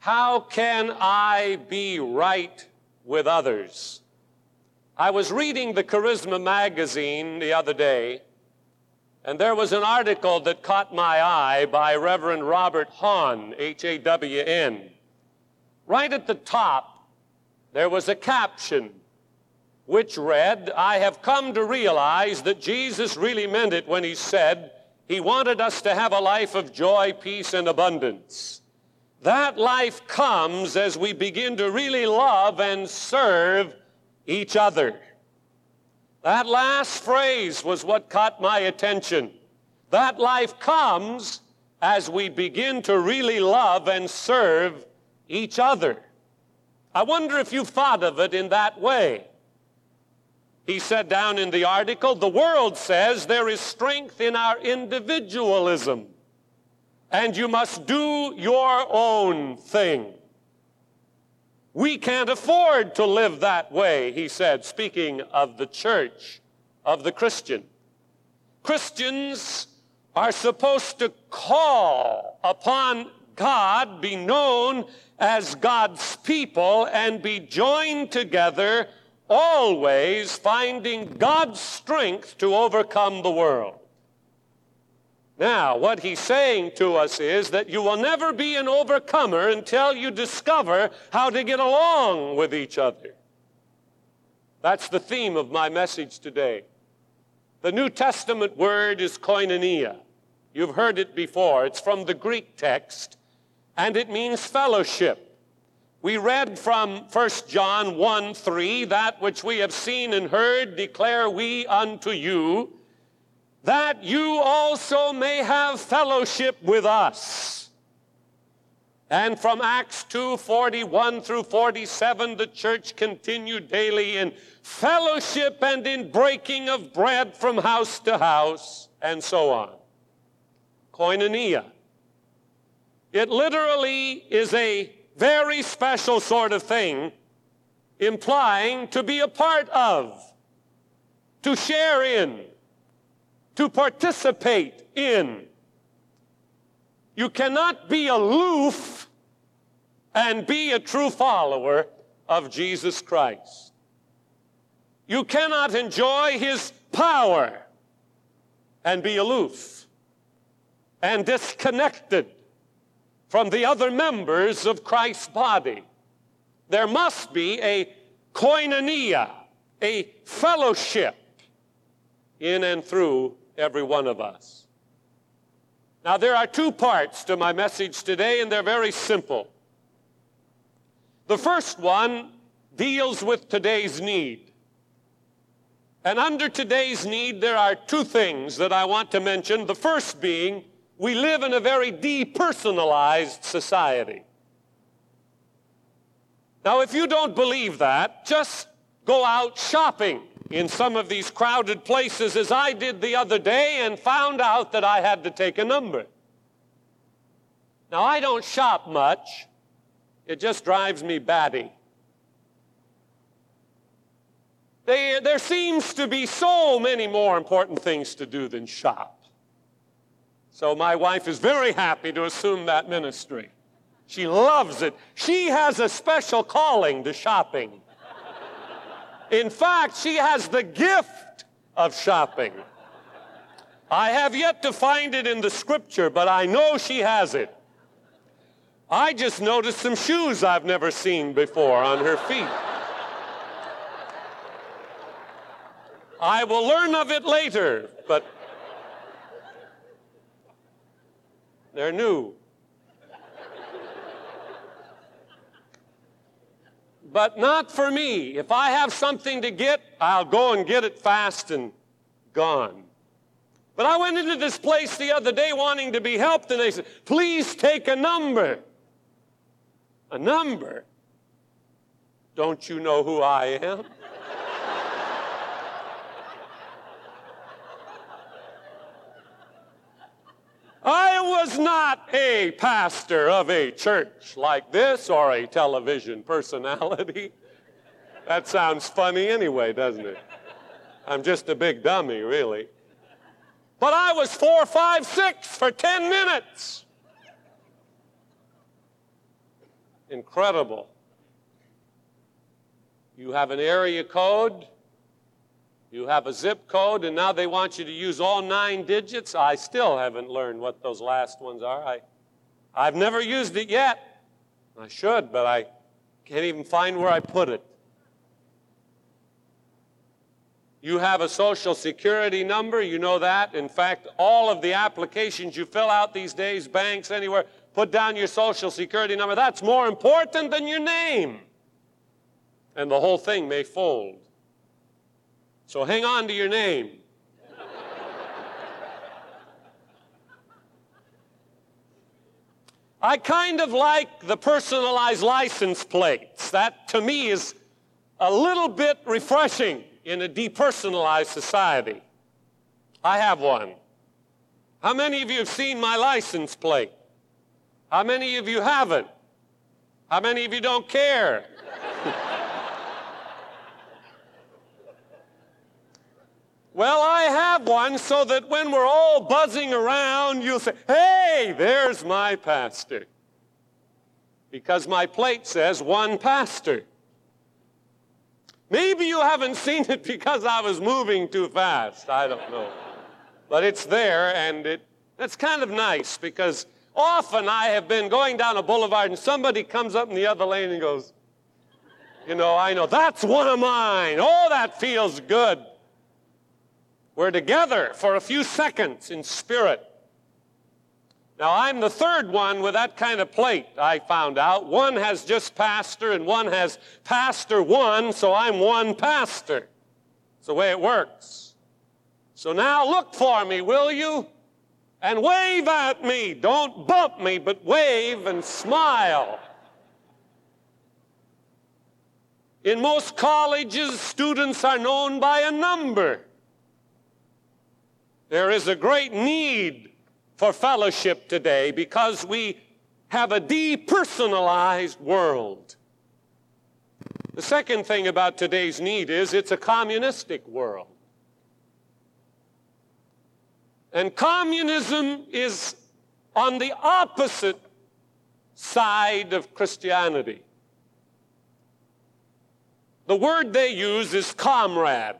How can I be right with others? I was reading the Charisma magazine the other day, and there was an article that caught my eye by Reverend Robert Hawn, H A W N. Right at the top, there was a caption which read, I have come to realize that Jesus really meant it when he said he wanted us to have a life of joy, peace, and abundance. That life comes as we begin to really love and serve each other. That last phrase was what caught my attention. That life comes as we begin to really love and serve each other. I wonder if you've thought of it in that way. He said down in the article, the world says there is strength in our individualism and you must do your own thing. We can't afford to live that way, he said, speaking of the church, of the Christian. Christians are supposed to call upon God, be known as God's people, and be joined together, always finding God's strength to overcome the world. Now, what he's saying to us is that you will never be an overcomer until you discover how to get along with each other. That's the theme of my message today. The New Testament word is koinonia. You've heard it before. It's from the Greek text, and it means fellowship. We read from 1 John 1 3, that which we have seen and heard declare we unto you that you also may have fellowship with us. And from Acts 2 41 through 47, the church continued daily in fellowship and in breaking of bread from house to house, and so on. Koinonia. It literally is a very special sort of thing, implying to be a part of, to share in, to participate in. You cannot be aloof and be a true follower of Jesus Christ. You cannot enjoy his power and be aloof and disconnected from the other members of Christ's body. There must be a koinonia, a fellowship in and through every one of us. Now, there are two parts to my message today, and they're very simple. The first one deals with today's need. And under today's need, there are two things that I want to mention. The first being, we live in a very depersonalized society. Now, if you don't believe that, just go out shopping in some of these crowded places as I did the other day and found out that I had to take a number. Now, I don't shop much, it just drives me batty. They, there seems to be so many more important things to do than shop. So, my wife is very happy to assume that ministry. She loves it. She has a special calling to shopping. In fact, she has the gift of shopping. I have yet to find it in the scripture, but I know she has it. I just noticed some shoes I've never seen before on her feet. I will learn of it later, but they're new. But not for me. If I have something to get, I'll go and get it fast and gone. But I went into this place the other day wanting to be helped, and they said, Please take a number. A number? Don't you know who I am? I was not a pastor of a church like this or a television personality. That sounds funny anyway, doesn't it? I'm just a big dummy, really. But I was four, five, six for 10 minutes. Incredible. You have an area code, you have a zip code, and now they want you to use all nine digits. I still haven't learned what those last ones are. I, I've never used it yet. I should, but I can't even find where I put it. You have a social security number, you know that. In fact, all of the applications you fill out these days, banks, anywhere, put down your social security number. That's more important than your name. And the whole thing may fold. So hang on to your name. I kind of like the personalized license plates. That to me is a little bit refreshing in a depersonalized society. I have one. How many of you have seen my license plate? How many of you haven't? How many of you don't care? Well, I have one so that when we're all buzzing around, you'll say, hey, there's my pastor. Because my plate says one pastor. Maybe you haven't seen it because I was moving too fast. I don't know. But it's there, and it, it's kind of nice because often I have been going down a boulevard and somebody comes up in the other lane and goes, You know, I know, that's one of mine. Oh, that feels good. We're together for a few seconds in spirit. Now, I'm the third one with that kind of plate, I found out. One has just pastor and one has pastor one, so I'm one pastor. It's the way it works. So now look for me, will you? And wave at me. Don't bump me, but wave and smile. In most colleges, students are known by a number. There is a great need for fellowship today because we have a depersonalized world. The second thing about today's need is it's a communistic world. And communism is on the opposite side of Christianity. The word they use is comrade.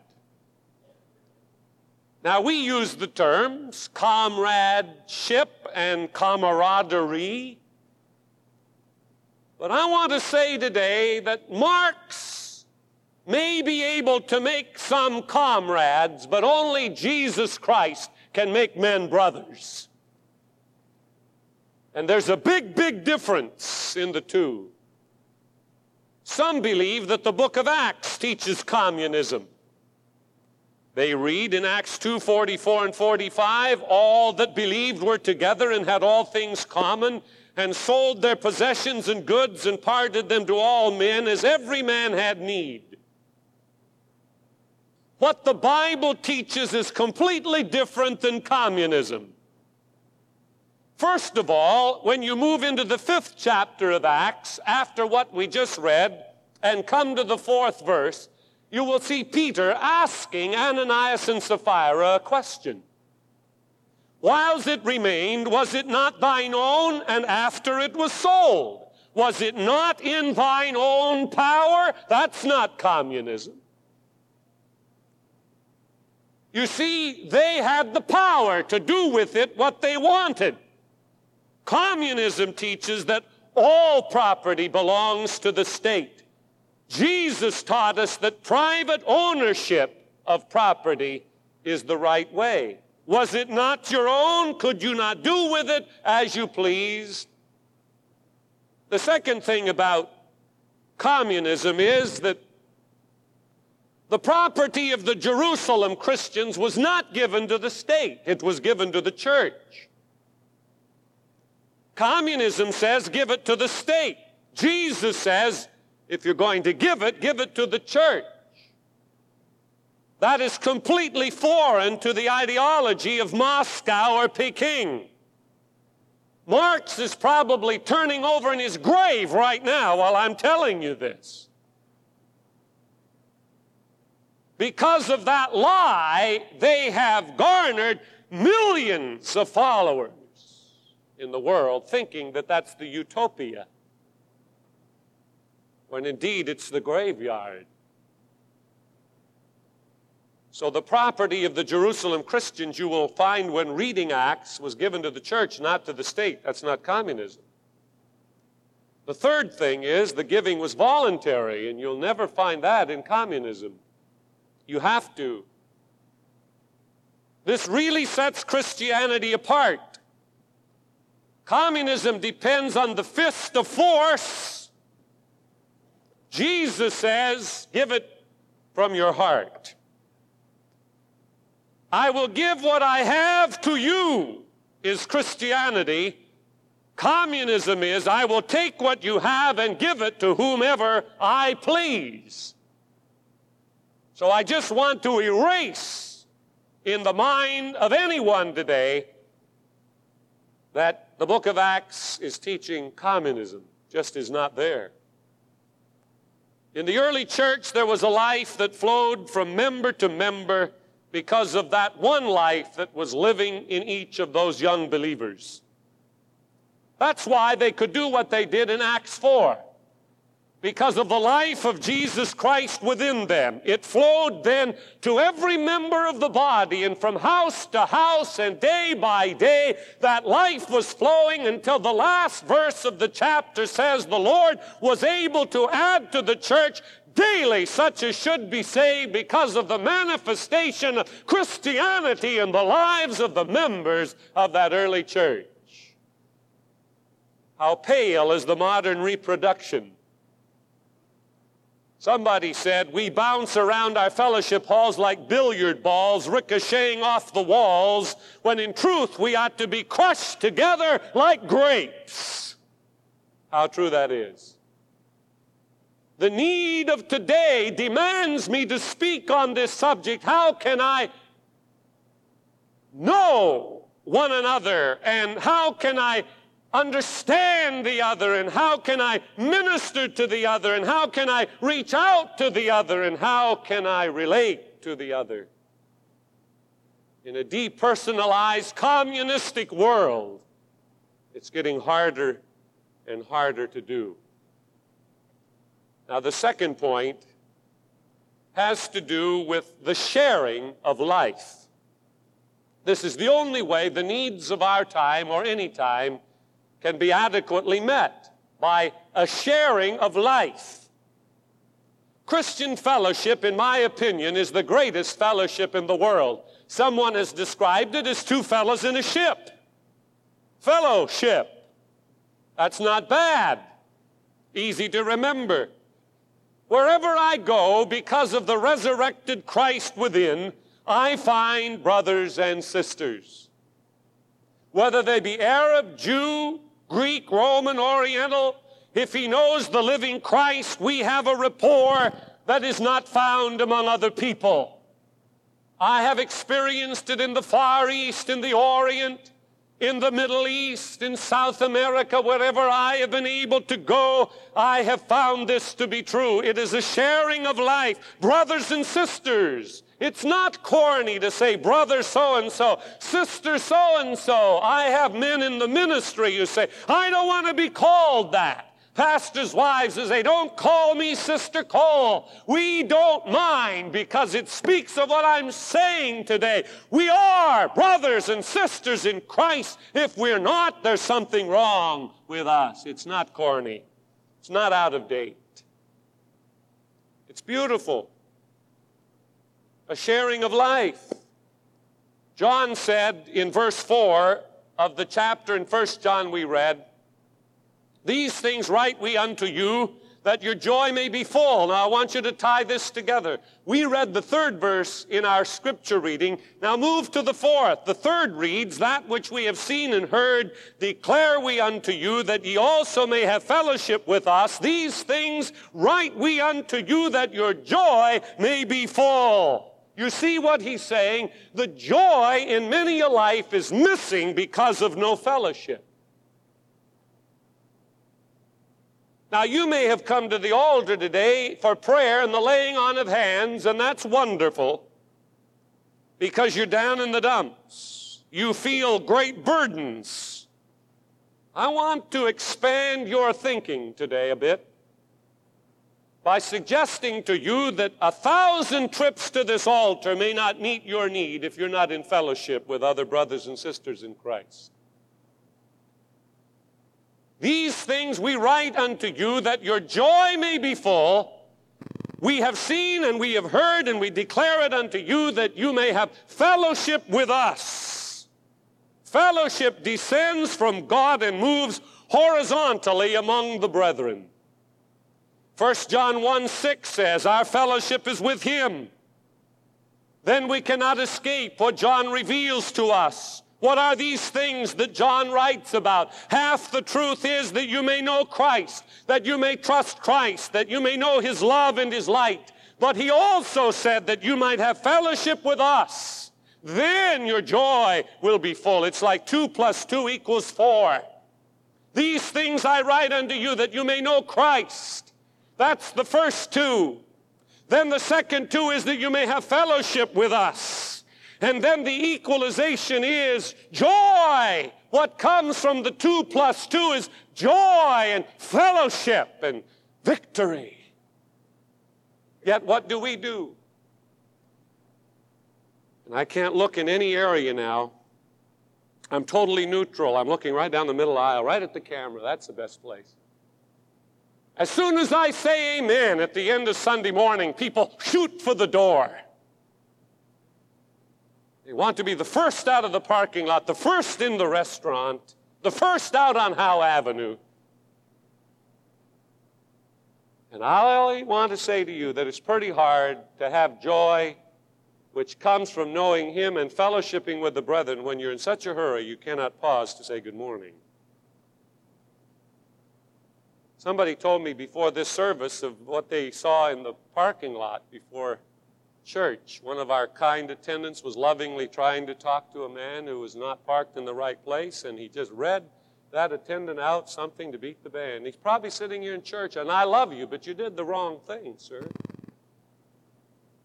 Now, we use the terms comradeship and camaraderie. But I want to say today that Marx may be able to make some comrades, but only Jesus Christ can make men brothers. And there's a big, big difference in the two. Some believe that the book of Acts teaches communism. They read in Acts 2 44 and 45 all that believed were together and had all things common, and sold their possessions and goods and parted them to all men as every man had need. What the Bible teaches is completely different than communism. First of all, when you move into the fifth chapter of Acts, after what we just read, and come to the fourth verse, you will see Peter asking Ananias and Sapphira a question. Whiles it remained, was it not thine own, and after it was sold? Was it not in thine own power? That's not communism. You see, they had the power to do with it what they wanted. Communism teaches that all property belongs to the state. Jesus taught us that private ownership of property is the right way. Was it not your own? Could you not do with it as you pleased? The second thing about communism is that the property of the Jerusalem Christians was not given to the state, it was given to the church. Communism says give it to the state. Jesus says if you're going to give it, give it to the church. That is completely foreign to the ideology of Moscow or Peking. Marx is probably turning over in his grave right now while I'm telling you this. Because of that lie, they have garnered millions of followers in the world thinking that that's the utopia when indeed it's the graveyard. So, the property of the Jerusalem Christians, you will find when reading Acts, was given to the church, not to the state. That's not communism. The third thing is the giving was voluntary, and you'll never find that in communism. You have to. This really sets Christianity apart. Communism depends on the fist of force. Jesus says, give it from your heart. I will give what I have to you, is Christianity. Communism is, I will take what you have and give it to whomever I please. So I just want to erase in the mind of anyone today that the book of Acts is teaching communism, just is not there. In the early church, there was a life that flowed from member to member because of that one life that was living in each of those young believers. That's why they could do what they did in Acts 4. Because of the life of Jesus Christ within them. It flowed then to every member of the body, and from house to house and day by day, that life was flowing until the last verse of the chapter says the Lord was able to add to the church daily such as should be saved because of the manifestation of Christianity in the lives of the members of that early church. How pale is the modern reproduction. Somebody said, We bounce around our fellowship halls like billiard balls ricocheting off the walls, when in truth we ought to be crushed together like grapes. How true that is. The need of today demands me to speak on this subject. How can I know one another and how can I understand the other and how can I minister to the other and how can I reach out to the other and how can I relate to the other? In a depersonalized communistic world, it's getting harder and harder to do. Now, the second point has to do with the sharing of life. This is the only way the needs of our time or any time can be adequately met by a sharing of life. Christian fellowship, in my opinion, is the greatest fellowship in the world. Someone has described it as two fellows in a ship. Fellowship. That's not bad. Easy to remember. Wherever I go, because of the resurrected Christ within, I find brothers and sisters. Whether they be Arab, Jew, Greek, Roman, Oriental, if he knows the living Christ, we have a rapport that is not found among other people. I have experienced it in the Far East, in the Orient, in the Middle East, in South America, wherever I have been able to go, I have found this to be true. It is a sharing of life. Brothers and sisters, it's not corny to say brother so and so, sister so and so. I have men in the ministry who say, I don't want to be called that pastors' wives they don't call me Sister Cole. We don't mind because it speaks of what I'm saying today. We are brothers and sisters in Christ. If we're not, there's something wrong with us. It's not corny, it's not out of date. It's beautiful. A sharing of life. John said in verse 4 of the chapter in 1 John we read, these things write we unto you, that your joy may be full. Now, I want you to tie this together. We read the third verse in our scripture reading. Now, move to the fourth. The third reads, That which we have seen and heard, declare we unto you, that ye also may have fellowship with us. These things write we unto you, that your joy may be full. You see what he's saying? The joy in many a life is missing because of no fellowship. Now, you may have come to the altar today for prayer and the laying on of hands, and that's wonderful because you're down in the dumps. You feel great burdens. I want to expand your thinking today a bit. By suggesting to you that a thousand trips to this altar may not meet your need if you're not in fellowship with other brothers and sisters in Christ. These things we write unto you that your joy may be full. We have seen and we have heard and we declare it unto you that you may have fellowship with us. Fellowship descends from God and moves horizontally among the brethren. 1 John 1 6 says, Our fellowship is with Him. Then we cannot escape what John reveals to us. What are these things that John writes about? Half the truth is that you may know Christ, that you may trust Christ, that you may know His love and His light. But He also said that you might have fellowship with us. Then your joy will be full. It's like two plus two equals four. These things I write unto you that you may know Christ. That's the first two. Then the second two is that you may have fellowship with us. And then the equalization is joy. What comes from the two plus two is joy and fellowship and victory. Yet what do we do? And I can't look in any area now I'm totally neutral. I'm looking right down the middle aisle, right at the camera. That's the best place. As soon as I say amen at the end of Sunday morning, people shoot for the door. They want to be the first out of the parking lot, the first in the restaurant, the first out on Howe Avenue. And I want to say to you that it's pretty hard to have joy which comes from knowing Him and fellowshipping with the brethren when you're in such a hurry you cannot pause to say good morning. Somebody told me before this service of what they saw in the parking lot before church. One of our kind attendants was lovingly trying to talk to a man who was not parked in the right place, and he just read that attendant out something to beat the band. He's probably sitting here in church, and I love you, but you did the wrong thing, sir.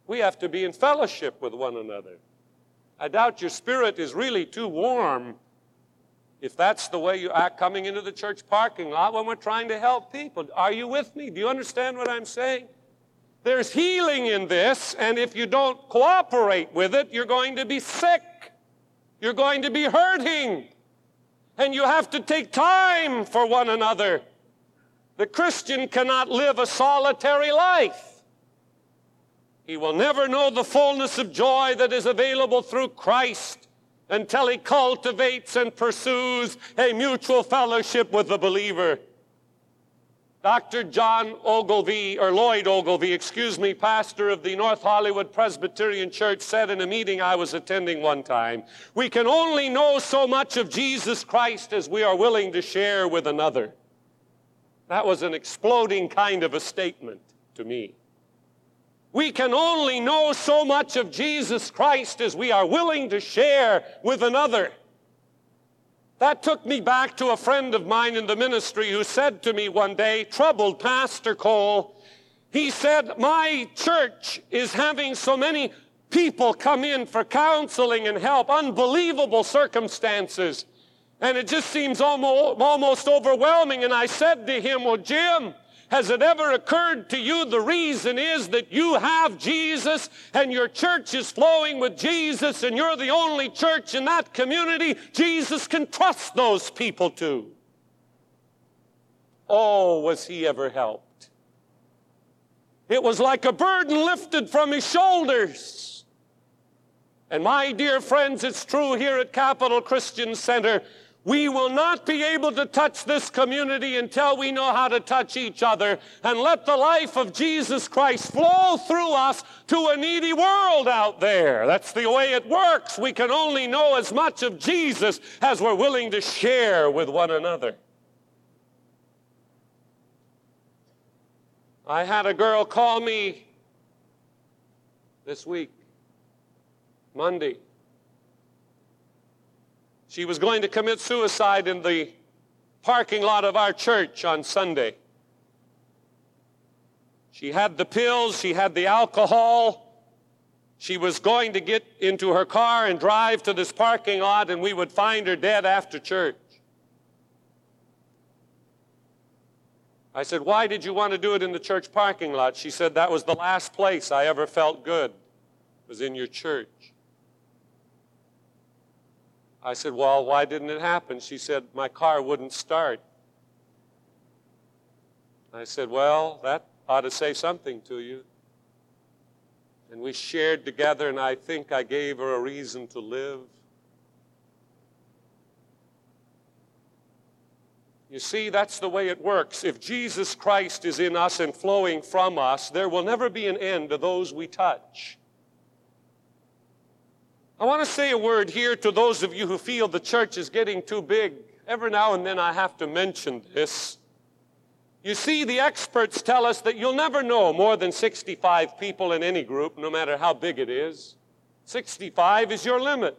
We have to be in fellowship with one another. I doubt your spirit is really too warm if that's the way you act coming into the church parking lot when we're trying to help people. Are you with me? Do you understand what I'm saying? There's healing in this, and if you don't cooperate with it, you're going to be sick. You're going to be hurting. And you have to take time for one another. The Christian cannot live a solitary life. He will never know the fullness of joy that is available through Christ until he cultivates and pursues a mutual fellowship with the believer. Dr. John Ogilvie, or Lloyd Ogilvie, excuse me, pastor of the North Hollywood Presbyterian Church, said in a meeting I was attending one time, We can only know so much of Jesus Christ as we are willing to share with another. That was an exploding kind of a statement to me. We can only know so much of Jesus Christ as we are willing to share with another. That took me back to a friend of mine in the ministry who said to me one day, troubled Pastor Cole, he said, My church is having so many people come in for counseling and help, unbelievable circumstances. And it just seems almost, almost overwhelming. And I said to him, Well, Jim, has it ever occurred to you the reason is that you have Jesus and your church is flowing with Jesus and you're the only church in that community Jesus can trust those people to? Oh, was he ever helped? It was like a burden lifted from his shoulders. And my dear friends, it's true here at Capital Christian Center. We will not be able to touch this community until we know how to touch each other and let the life of Jesus Christ flow through us to a needy world out there. That's the way it works. We can only know as much of Jesus as we're willing to share with one another. I had a girl call me this week, Monday. She was going to commit suicide in the parking lot of our church on Sunday. She had the pills, she had the alcohol. She was going to get into her car and drive to this parking lot, and we would find her dead after church. I said, Why did you want to do it in the church parking lot? She said, That was the last place I ever felt good, was in your church. I said, Well, why didn't it happen? She said, My car wouldn't start. I said, Well, that ought to say something to you. And we shared together, and I think I gave her a reason to live. You see, that's the way it works. If Jesus Christ is in us and flowing from us, there will never be an end to those we touch. I want to say a word here to those of you who feel the church is getting too big. Every now and then I have to mention this. You see, the experts tell us that you'll never know more than 65 people in any group, no matter how big it is. 65 is your limit.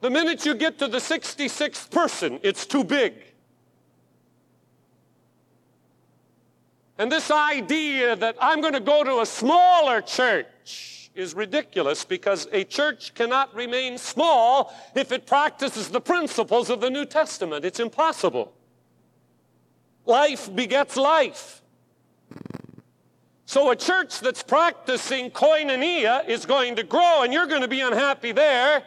The minute you get to the 66th person, it's too big. And this idea that I'm going to go to a smaller is ridiculous because a church cannot remain small if it practices the principles of the New Testament. It's impossible. Life begets life. So a church that's practicing koinonia is going to grow, and you're going to be unhappy there.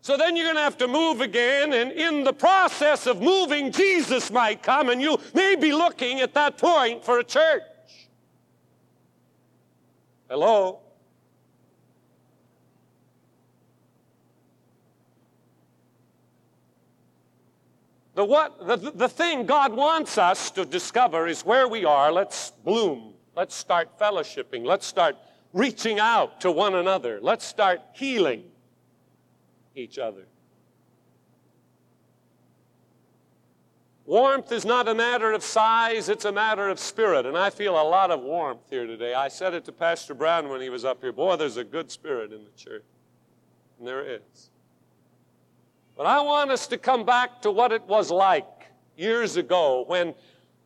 So then you're going to have to move again, and in the process of moving, Jesus might come, and you may be looking at that point for a church. Hello? The, what, the, the thing God wants us to discover is where we are. Let's bloom. Let's start fellowshipping. Let's start reaching out to one another. Let's start healing each other. Warmth is not a matter of size, it's a matter of spirit. And I feel a lot of warmth here today. I said it to Pastor Brown when he was up here. Boy, there's a good spirit in the church. And there is. But I want us to come back to what it was like years ago when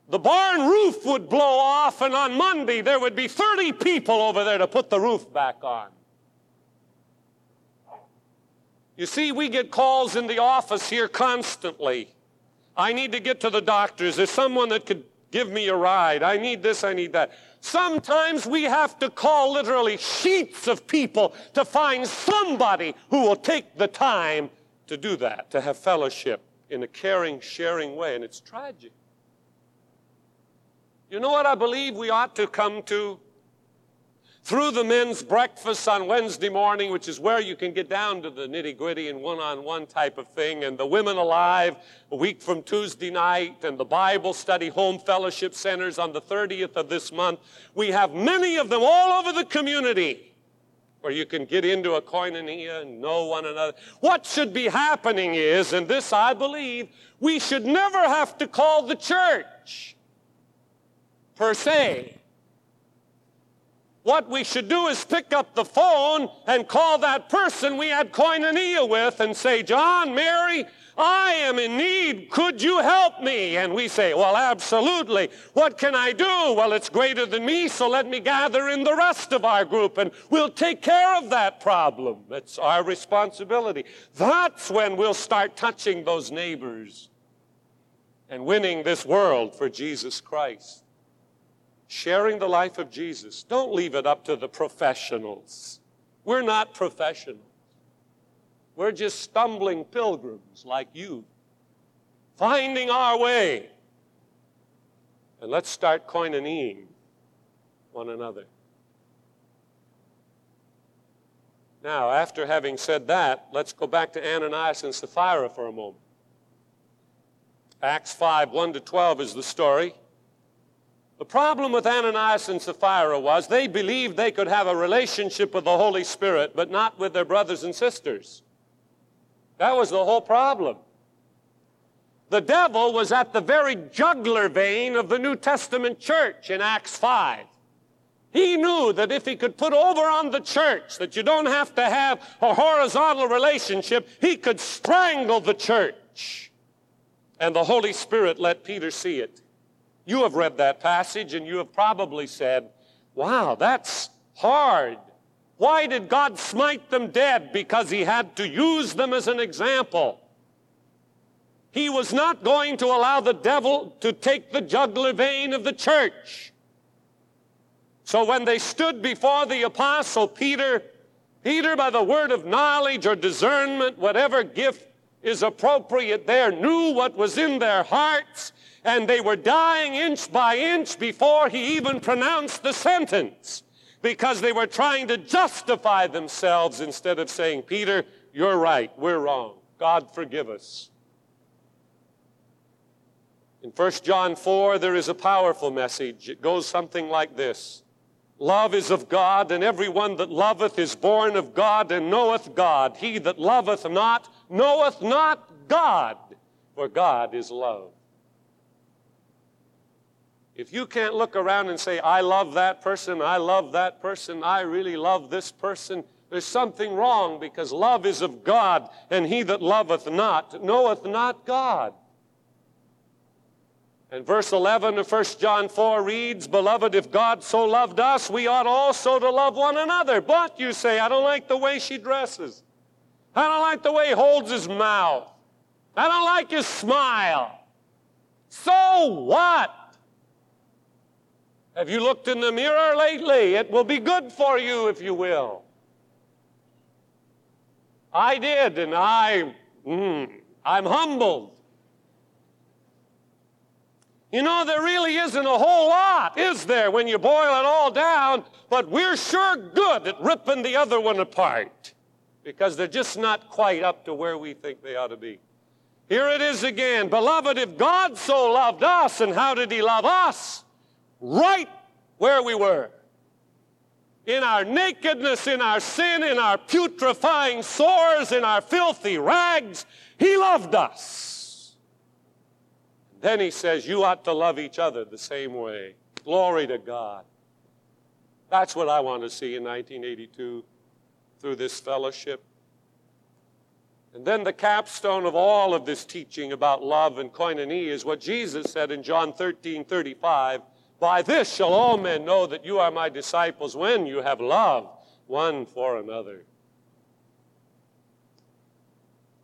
the barn roof would blow off, and on Monday there would be 30 people over there to put the roof back on. You see, we get calls in the office here constantly. I need to get to the doctors. There's someone that could give me a ride. I need this, I need that. Sometimes we have to call literally sheets of people to find somebody who will take the time to do that, to have fellowship in a caring, sharing way, and it's tragic. You know what I believe we ought to come to? Through the men's breakfast on Wednesday morning, which is where you can get down to the nitty gritty and one on one type of thing, and the Women Alive a week from Tuesday night, and the Bible study home fellowship centers on the 30th of this month, we have many of them all over the community where you can get into a koinonia and know one another. What should be happening is, and this I believe, we should never have to call the church per se. What we should do is pick up the phone and call that person we had koinonia with and say, John, Mary, I am in need. Could you help me? And we say, Well, absolutely. What can I do? Well, it's greater than me, so let me gather in the rest of our group and we'll take care of that problem. It's our responsibility. That's when we'll start touching those neighbors and winning this world for Jesus Christ. Sharing the life of Jesus. Don't leave it up to the professionals. We're not professionals. We're just stumbling pilgrims like you, finding our way. And let's start koinoneeing one another. Now, after having said that, let's go back to Ananias and Sapphira for a moment. Acts 5 1 to 12 is the story. The problem with Ananias and Sapphira was they believed they could have a relationship with the Holy Spirit, but not with their brothers and sisters. That was the whole problem. The devil was at the very jugular vein of the New Testament church in Acts 5. He knew that if he could put over on the church that you don't have to have a horizontal relationship, he could strangle the church. And the Holy Spirit let Peter see it. You have read that passage and you have probably said, wow, that's hard. Why did God smite them dead? Because he had to use them as an example. He was not going to allow the devil to take the jugular vein of the church. So when they stood before the apostle Peter, Peter, by the word of knowledge or discernment, whatever gift is appropriate there, knew what was in their hearts, and they were dying inch by inch before he even pronounced the sentence because they were trying to justify themselves instead of saying, Peter, you're right, we're wrong. God forgive us. In 1 John 4, there is a powerful message. It goes something like this Love is of God, and everyone that loveth is born of God and knoweth God. He that loveth not knoweth not God, for God is love. If you can't look around and say, I love that person, I love that person, I really love this person, there's something wrong because love is of God, and he that loveth not knoweth not God. And verse 11 of 1 John 4 reads, Beloved, if God so loved us, we ought also to love one another. But you say, I don't like the way she dresses. I don't like the way he holds his mouth. I don't like his smile. So what? Have you looked in the mirror lately? It will be good for you if you will. I did, and I, mm, I'm humbled. You know, there really isn't a whole lot, is there, when you boil it all down, but we're sure good at ripping the other one apart because they're just not quite up to where we think they ought to be. Here it is again. Beloved, if God so loved us, and how did He love us? Right where we were. In our nakedness, in our sin, in our putrefying sores, in our filthy rags, He loved us. Then He says, You ought to love each other the same way. Glory to God. That's what I want to see in 1982 through this fellowship. And then the capstone of all of this teaching about love and koinonia is what Jesus said in John 13 35. By this shall all men know that you are my disciples when you have love one for another.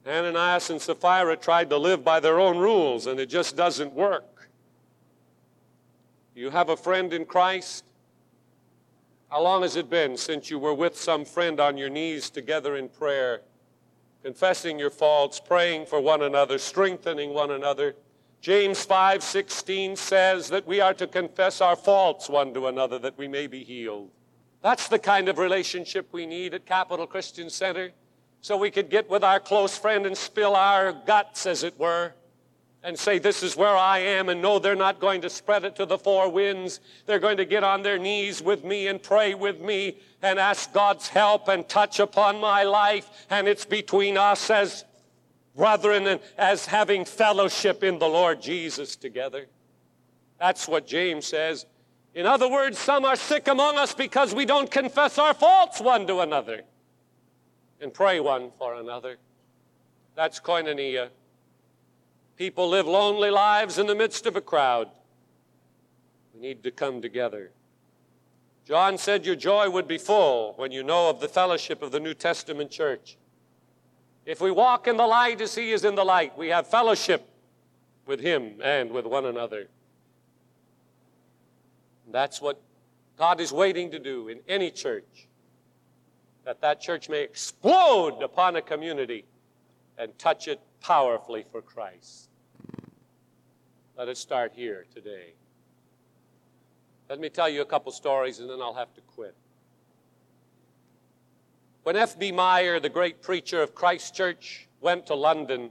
Ananias and Sapphira tried to live by their own rules, and it just doesn't work. You have a friend in Christ? How long has it been since you were with some friend on your knees together in prayer, confessing your faults, praying for one another, strengthening one another? James 5:16 says that we are to confess our faults one to another that we may be healed. That's the kind of relationship we need at Capital Christian Center. So we could get with our close friend and spill our guts, as it were, and say, This is where I am, and know they're not going to spread it to the four winds. They're going to get on their knees with me and pray with me and ask God's help and touch upon my life. And it's between us as brethren, and as having fellowship in the Lord Jesus together. That's what James says. In other words, some are sick among us because we don't confess our faults one to another and pray one for another. That's koinonia. People live lonely lives in the midst of a crowd. We need to come together. John said your joy would be full when you know of the fellowship of the New Testament church. If we walk in the light as He is in the light, we have fellowship with Him and with one another. That's what God is waiting to do in any church, that that church may explode upon a community and touch it powerfully for Christ. Let us start here today. Let me tell you a couple stories and then I'll have to quit. When F.B. Meyer, the great preacher of Christ Church, went to London,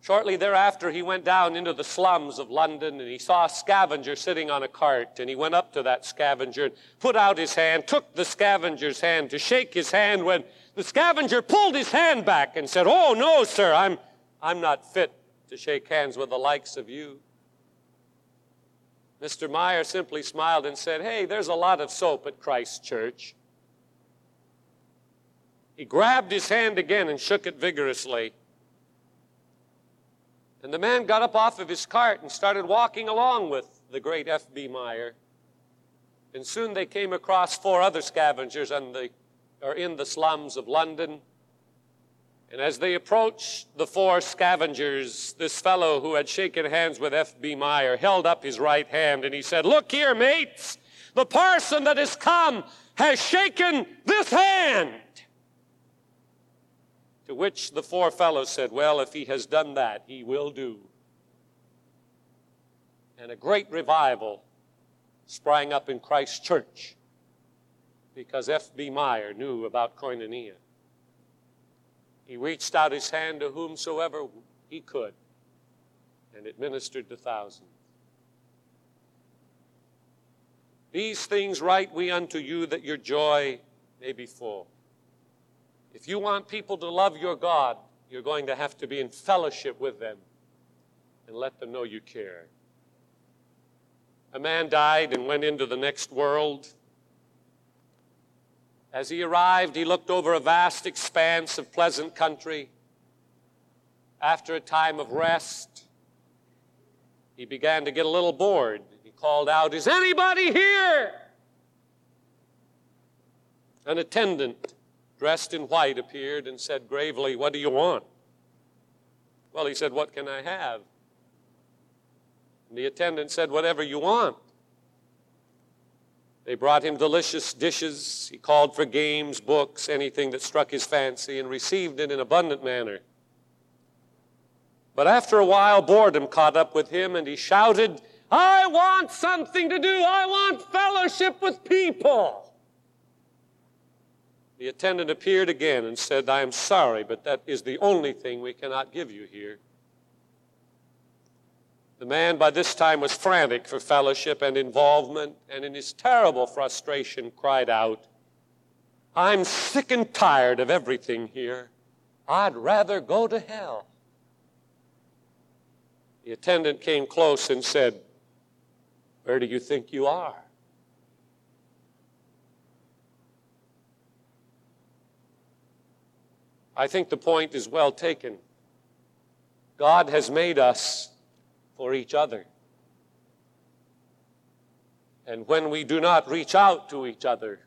shortly thereafter he went down into the slums of London and he saw a scavenger sitting on a cart. And he went up to that scavenger and put out his hand, took the scavenger's hand to shake his hand when the scavenger pulled his hand back and said, Oh, no, sir, I'm, I'm not fit to shake hands with the likes of you. Mr. Meyer simply smiled and said, Hey, there's a lot of soap at Christ Church. He grabbed his hand again and shook it vigorously. And the man got up off of his cart and started walking along with the great F.B. Meyer. And soon they came across four other scavengers on the, or in the slums of London. And as they approached the four scavengers, this fellow who had shaken hands with F.B. Meyer held up his right hand and he said, Look here, mates, the parson that has come has shaken this hand. To which the four fellows said, Well, if he has done that, he will do. And a great revival sprang up in Christ's church because F.B. Meyer knew about koinonia. He reached out his hand to whomsoever he could, and it ministered to thousands. These things write we unto you that your joy may be full. If you want people to love your God, you're going to have to be in fellowship with them and let them know you care. A man died and went into the next world. As he arrived, he looked over a vast expanse of pleasant country. After a time of rest, he began to get a little bored. He called out, Is anybody here? An attendant dressed in white appeared and said gravely, What do you want? Well, he said, What can I have? And the attendant said, Whatever you want. They brought him delicious dishes. He called for games, books, anything that struck his fancy, and received it in abundant manner. But after a while, boredom caught up with him, and he shouted, I want something to do. I want fellowship with people. The attendant appeared again and said, I am sorry, but that is the only thing we cannot give you here. The man by this time was frantic for fellowship and involvement, and in his terrible frustration cried out, I'm sick and tired of everything here. I'd rather go to hell. The attendant came close and said, Where do you think you are? I think the point is well taken. God has made us for each other. And when we do not reach out to each other,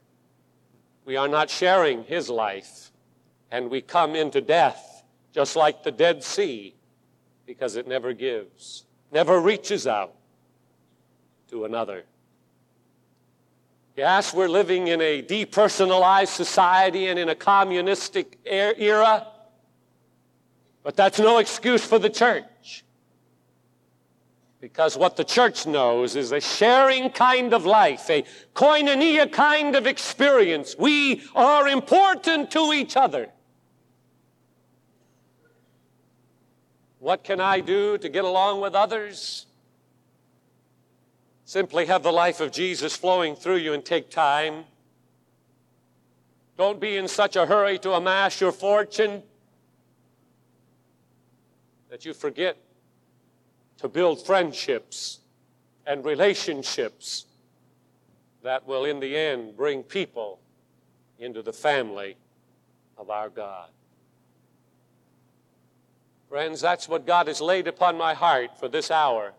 we are not sharing His life, and we come into death just like the Dead Sea because it never gives, never reaches out to another. Yes, we're living in a depersonalized society and in a communistic er, era, but that's no excuse for the church. Because what the church knows is a sharing kind of life, a koinonia kind of experience. We are important to each other. What can I do to get along with others? Simply have the life of Jesus flowing through you and take time. Don't be in such a hurry to amass your fortune that you forget to build friendships and relationships that will, in the end, bring people into the family of our God. Friends, that's what God has laid upon my heart for this hour.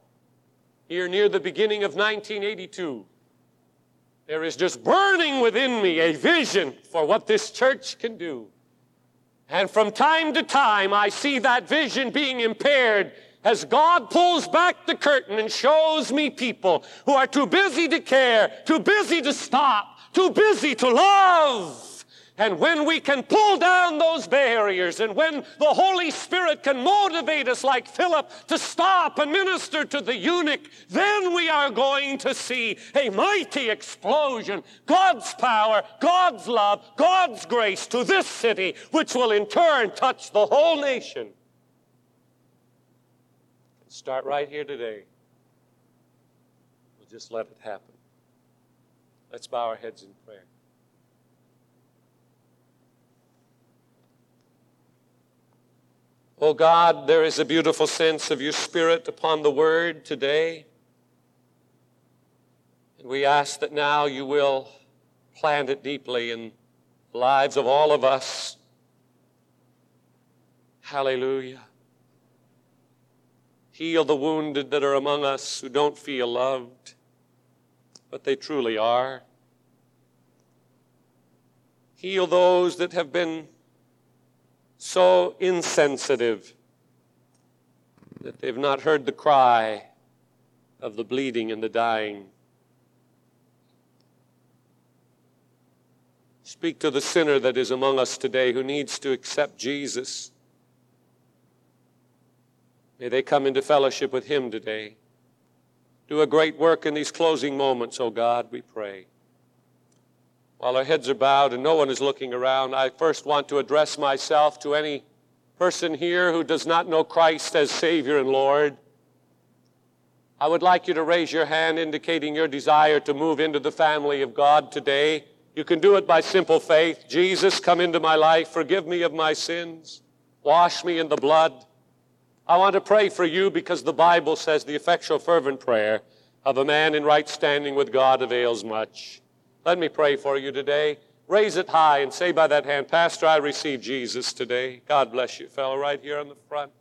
Here near the beginning of 1982, there is just burning within me a vision for what this church can do. And from time to time, I see that vision being impaired as God pulls back the curtain and shows me people who are too busy to care, too busy to stop, too busy to love. And when we can pull down those barriers, and when the Holy Spirit can motivate us, like Philip, to stop and minister to the eunuch, then we are going to see a mighty explosion God's power, God's love, God's grace to this city, which will in turn touch the whole nation. Start right here today. We'll just let it happen. Let's bow our heads in prayer. Oh God, there is a beautiful sense of your Spirit upon the Word today. And we ask that now you will plant it deeply in the lives of all of us. Hallelujah. Heal the wounded that are among us who don't feel loved, but they truly are. Heal those that have been so insensitive that they've not heard the cry of the bleeding and the dying. Speak to the sinner that is among us today who needs to accept Jesus. May they come into fellowship with Him today. Do a great work in these closing moments, O oh God, we pray. While our heads are bowed and no one is looking around, I first want to address myself to any person here who does not know Christ as Savior and Lord. I would like you to raise your hand indicating your desire to move into the family of God today. You can do it by simple faith. Jesus, come into my life, forgive me of my sins, wash me in the blood. I want to pray for you because the Bible says the effectual, fervent prayer of a man in right standing with God avails much. Let me pray for you today. Raise it high and say by that hand, Pastor, I receive Jesus today. God bless you, fellow, right here on the front.